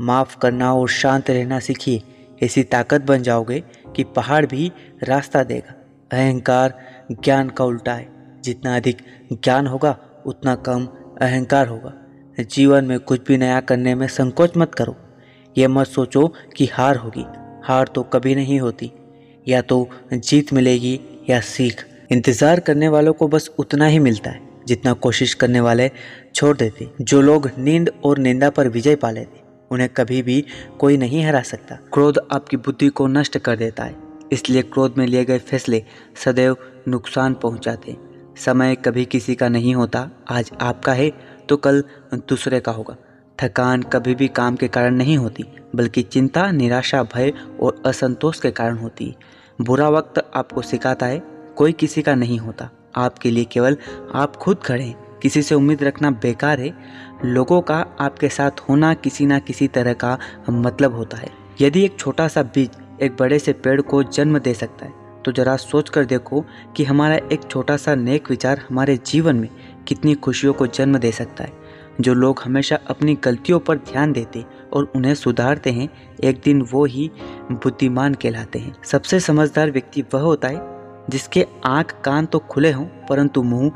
माफ़ करना और शांत रहना सीखिए। ऐसी ताकत बन जाओगे कि पहाड़ भी रास्ता देगा। अहंकार ज्ञान का उल्टा है। जितना अधिक ज्ञान होगा, उतना कम अहंकार होगा। जीवन में कुछ भी नया करने में संकोच मत करो। यह मत सोचो कि हार होगी। हार तो कभी नहीं होती। या तो जीत मिलेगी या सीख। इंतज़ार करने वालों को बस उतना ही मिलता है। जितना कोशिश करने वाले छोड़ देते। जो लोग नींद और निंदा पर विजय पा लेते। उन्हें कभी भी कोई नहीं हरा सकता। क्रोध आपकी बुद्धि को नष्ट कर देता है, इसलिए क्रोध में लिए गए फैसले सदैव नुकसान पहुंचाते समय कभी किसी का नहीं होता, आज आपका है तो कल दूसरे का होगा। थकान कभी भी काम के कारण नहीं होती, बल्कि चिंता, निराशा, भय और असंतोष के कारण होती है। बुरा वक्त आपको सिखाता है, कोई किसी का नहीं होता। आपके लिए केवल आप खुद खड़े हैं। किसी से उम्मीद रखना बेकार है। लोगों का आपके साथ होना किसी ना किसी तरह का मतलब होता है। यदि एक छोटा सा बीज एक बड़े से पेड़ को जन्म दे सकता है तो जरा सोच कर देखो कि हमारा एक छोटा सा नेक विचार हमारे जीवन में कितनी खुशियों को जन्म दे सकता है। जो लोग हमेशा अपनी गलतियों पर ध्यान देते और उन्हें सुधारते हैं, एक दिन वो ही बुद्धिमान कहलाते हैं। सबसे समझदार व्यक्ति वह होता है जिसके आँख कान तो खुले हों, परंतु मुँह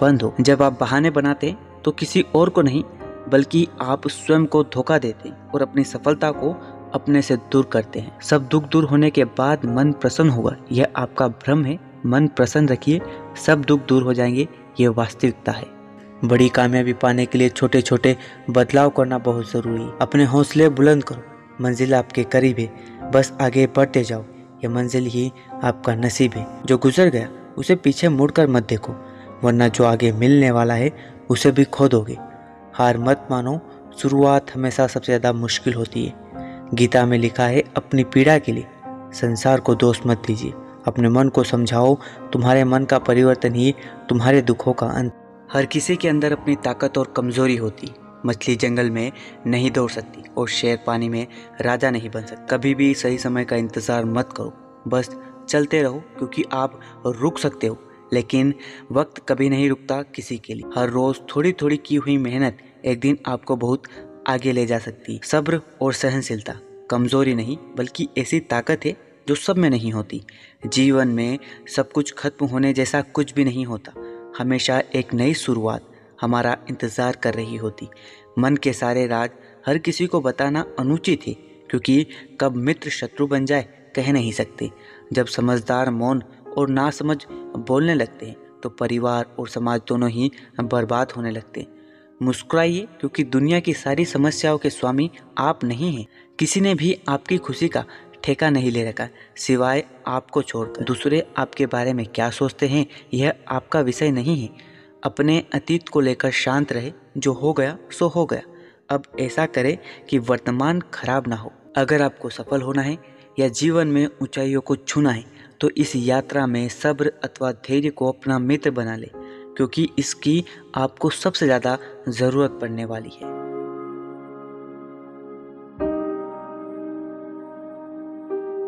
बंद हो। जब आप बहाने बनाते तो किसी और को नहीं, बल्कि आप स्वयं को धोखा देते और अपनी सफलता को अपने से दूर करते हैं। सब दुख दूर होने के बाद मन प्रसन्न होगा। यह आपका भ्रम है। मन प्रसन्न रखिए। सब दुख दूर हो जाएँगे। ये वास्तविकता है। बड़ी कामयाबी पाने के लिए छोटे छोटे बदलाव करना बहुत ज़रूरी है। अपने हौसले बुलंद करो। मंजिल आपके करीब है। बस आगे बढ़ते जाओ। ये मंजिल ही आपका नसीब है। जो गुजर गया, उसे पीछे मुड़कर मत देखो, वरना जो आगे मिलने वाला है, उसे भी खो दोगे। हार मत मानो, शुरुआत हमेशा सबसे ज़्यादा मुश्किल होती है। गीता में लिखा है, अपनी पीड़ा के लिए। संसार को दोष मत दीजिए। अपने मन को समझाओ, तुम्हारे मन का परिवर्तन ही तुम्हारे दुखों का अंत। हर किसी के अंदर अपनी ताकत और कमज़ोरी होती। मछली जंगल में नहीं दौड़ सकती और शेर पानी में राजा नहीं बन सकता। कभी भी सही समय का इंतज़ार मत करो। बस चलते रहो, क्योंकि आप रुक सकते हो, लेकिन वक्त कभी नहीं रुकता किसी के लिए। हर रोज़ थोड़ी थोड़ी की हुई मेहनत एक दिन आपको बहुत आगे ले जा सकती। सब्र और सहनशीलता कमज़ोरी नहीं, बल्कि ऐसी ताकत है जो सब में नहीं होती। जीवन में सब कुछ खत्म होने जैसा कुछ भी नहीं होता। हमेशा एक नई शुरुआत हमारा इंतज़ार कर रही होती। मन के सारे राज हर किसी को बताना अनुचित है, क्योंकि कब मित्र शत्रु बन जाए, कह नहीं सकते। जब समझदार मौन और नासमझ बोलने लगते हैं तो परिवार और समाज दोनों ही बर्बाद होने लगते हैं। मुस्कुराइए, क्योंकि दुनिया की सारी समस्याओं के स्वामी आप नहीं हैं। किसी ने भी आपकी खुशी का ठेका नहीं ले रखा, सिवाय आपको छोड़कर। दूसरे आपके बारे में क्या सोचते हैं, यह आपका विषय नहीं है। अपने अतीत को लेकर शांत रहे, जो हो गया, सो हो गया। अब ऐसा करें कि वर्तमान खराब ना हो। अगर आपको सफल होना है, या जीवन में ऊंचाइयों को छूना है तो इस यात्रा में सब्र अथवा धैर्य को अपना मित्र बना ले, क्योंकि इसकी आपको सबसे ज़्यादा ज़रूरत पड़ने वाली है।